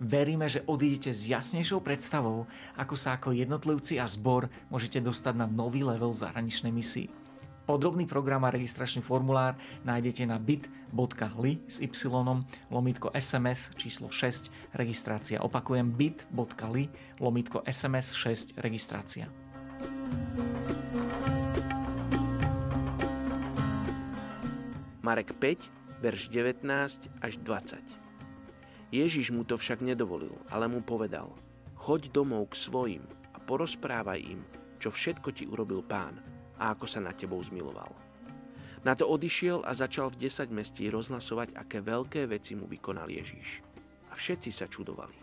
Veríme, že odídete s jasnejšou predstavou, ako sa ako jednotlivci a zbor môžete dostať na nový level v zahraničnej misii. Podrobný program a registračný formulár nájdete na bit.ly s y lomitko sms číslo 6 registrácia. Opakujem bit.ly lomitko sms 6 registrácia. Marek 5, verš 19 až 20. Ježiš mu to však nedovolil, ale mu povedal, choď domov k svojim a porozprávaj im, čo všetko ti urobil pán a ako sa na tebou zmiloval. Na to odišiel a začal v 10 mestí rozhlasovať, aké veľké veci mu vykonal Ježiš. A všetci sa čudovali.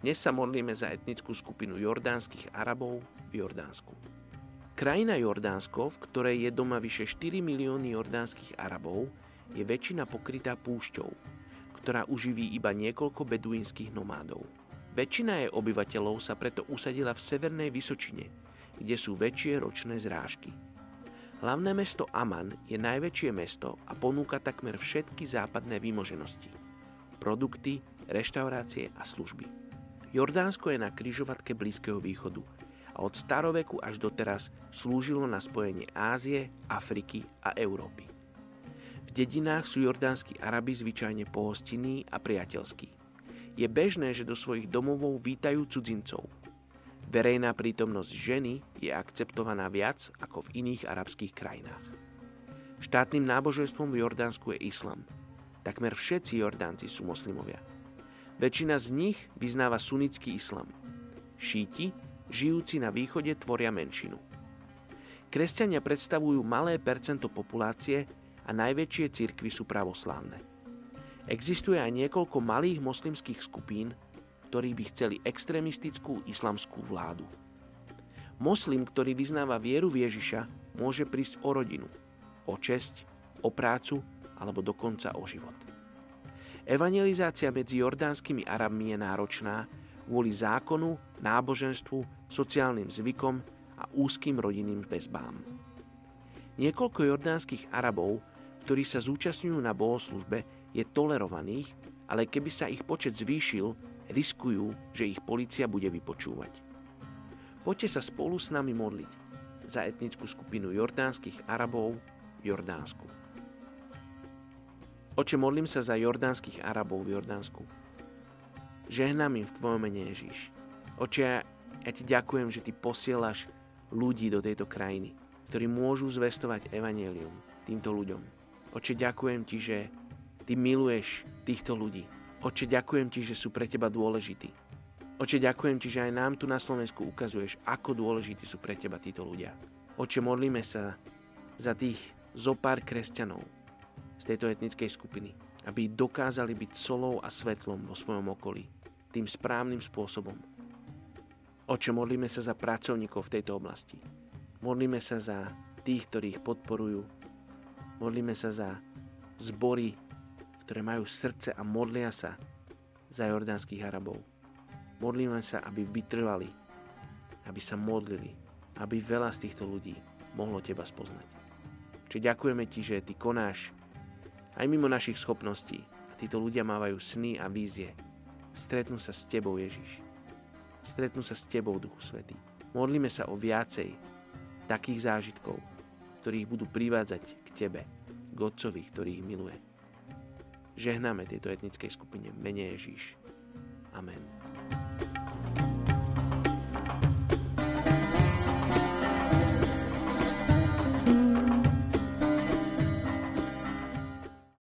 Dnes sa modlíme za etnickú skupinu jordánskych Arabov v Jordánsku. Krajina Jordánsko, v ktorej je doma vyše 4 milióny jordánskych Arabov, je väčšina pokrytá púšťou, ktorá uživí iba niekoľko beduínskych nomádov. Väčšina jej obyvateľov sa preto usadila v severnej Vysočine, kde sú väčšie ročné zrážky. Hlavné mesto Aman je najväčšie mesto a ponúka takmer všetky západné výmoženosti. Produkty, reštaurácie a služby. Jordánsko je na kryžovatke Blízkeho východu a od staroveku až doteraz slúžilo na spojenie Ázie, Afriky a Európy. V dedinách sú jordánsky Arabi zvyčajne pohostinní a priateľskí. Je bežné, že do svojich domovov vítajú cudzincov. Verejná prítomnosť ženy je akceptovaná viac ako v iných arabských krajinách. Štátnym náboženstvom v Jordánsku je islam. Takmer všetci Jordánci sú moslimovia. Väčšina z nich vyznáva sunnický islam. Šíti, žijúci na východe, tvoria menšinu. Kresťania predstavujú malé percento populácie, a najväčšie cirkvy sú pravoslávne. Existuje aj niekoľko malých moslimských skupín, ktorí by chceli extrémistickú islamskú vládu. Moslim, ktorý vyznáva vieru v Ježiša, môže prísť o rodinu, o česť, o prácu alebo dokonca o život. Evangelizácia medzi jordánskymi Arabmi je náročná kvôli zákonu, náboženstvu, sociálnym zvykom a úzkým rodinným väzbám. Niekoľko jordánskych Arabov ktorí sa zúčastňujú na bohoslužbe, je tolerovaných, ale keby sa ich počet zvýšil, riskujú, že ich policia bude vypočúvať. Poďte sa spolu s nami modliť za etnickú skupinu jordánskych Arabov v Jordánsku. Oče, modlím sa za jordánskych Arabov v Jordánsku. Žehnám im v Tvojom mene Ježiš. Oče, ja Ti ďakujem, že Ty posielaš ľudí do tejto krajiny, ktorí môžu zvestovať evanelium týmto ľuďom. Oče, ďakujem Ti, že Ty miluješ týchto ľudí. Oče, ďakujem Ti, že sú pre Teba dôležití. Oče, ďakujem Ti, že aj nám tu na Slovensku ukazuješ, ako dôležití sú pre Teba títo ľudia. Oče, modlíme sa za tých zopár kresťanov z tejto etnickej skupiny, aby dokázali byť solou a svetlom vo svojom okolí, tým správnym spôsobom. Oče, modlíme sa za pracovníkov v tejto oblasti. Modlíme sa za tých, ktorí ich podporujú, Modlíme sa za zbory, ktoré majú srdce a modlia sa za jordánskych Arabov. Modlíme sa, aby vytrvali, aby sa modlili, aby veľa z týchto ľudí mohlo teba spoznať. Čiže ďakujeme ti, že ty konáš aj mimo našich schopností a títo ľudia mávajú sny a vízie. Stretnú sa s tebou, Ježiš. Stretnú sa s tebou, Duchu Svetý. Modlíme sa o viacej takých zážitkov, ktorých budú privádzať Tebe, k Otcovi, ktorý ich miluje. Žehnáme tejto etnickej skupine mene Ježíš. Amen.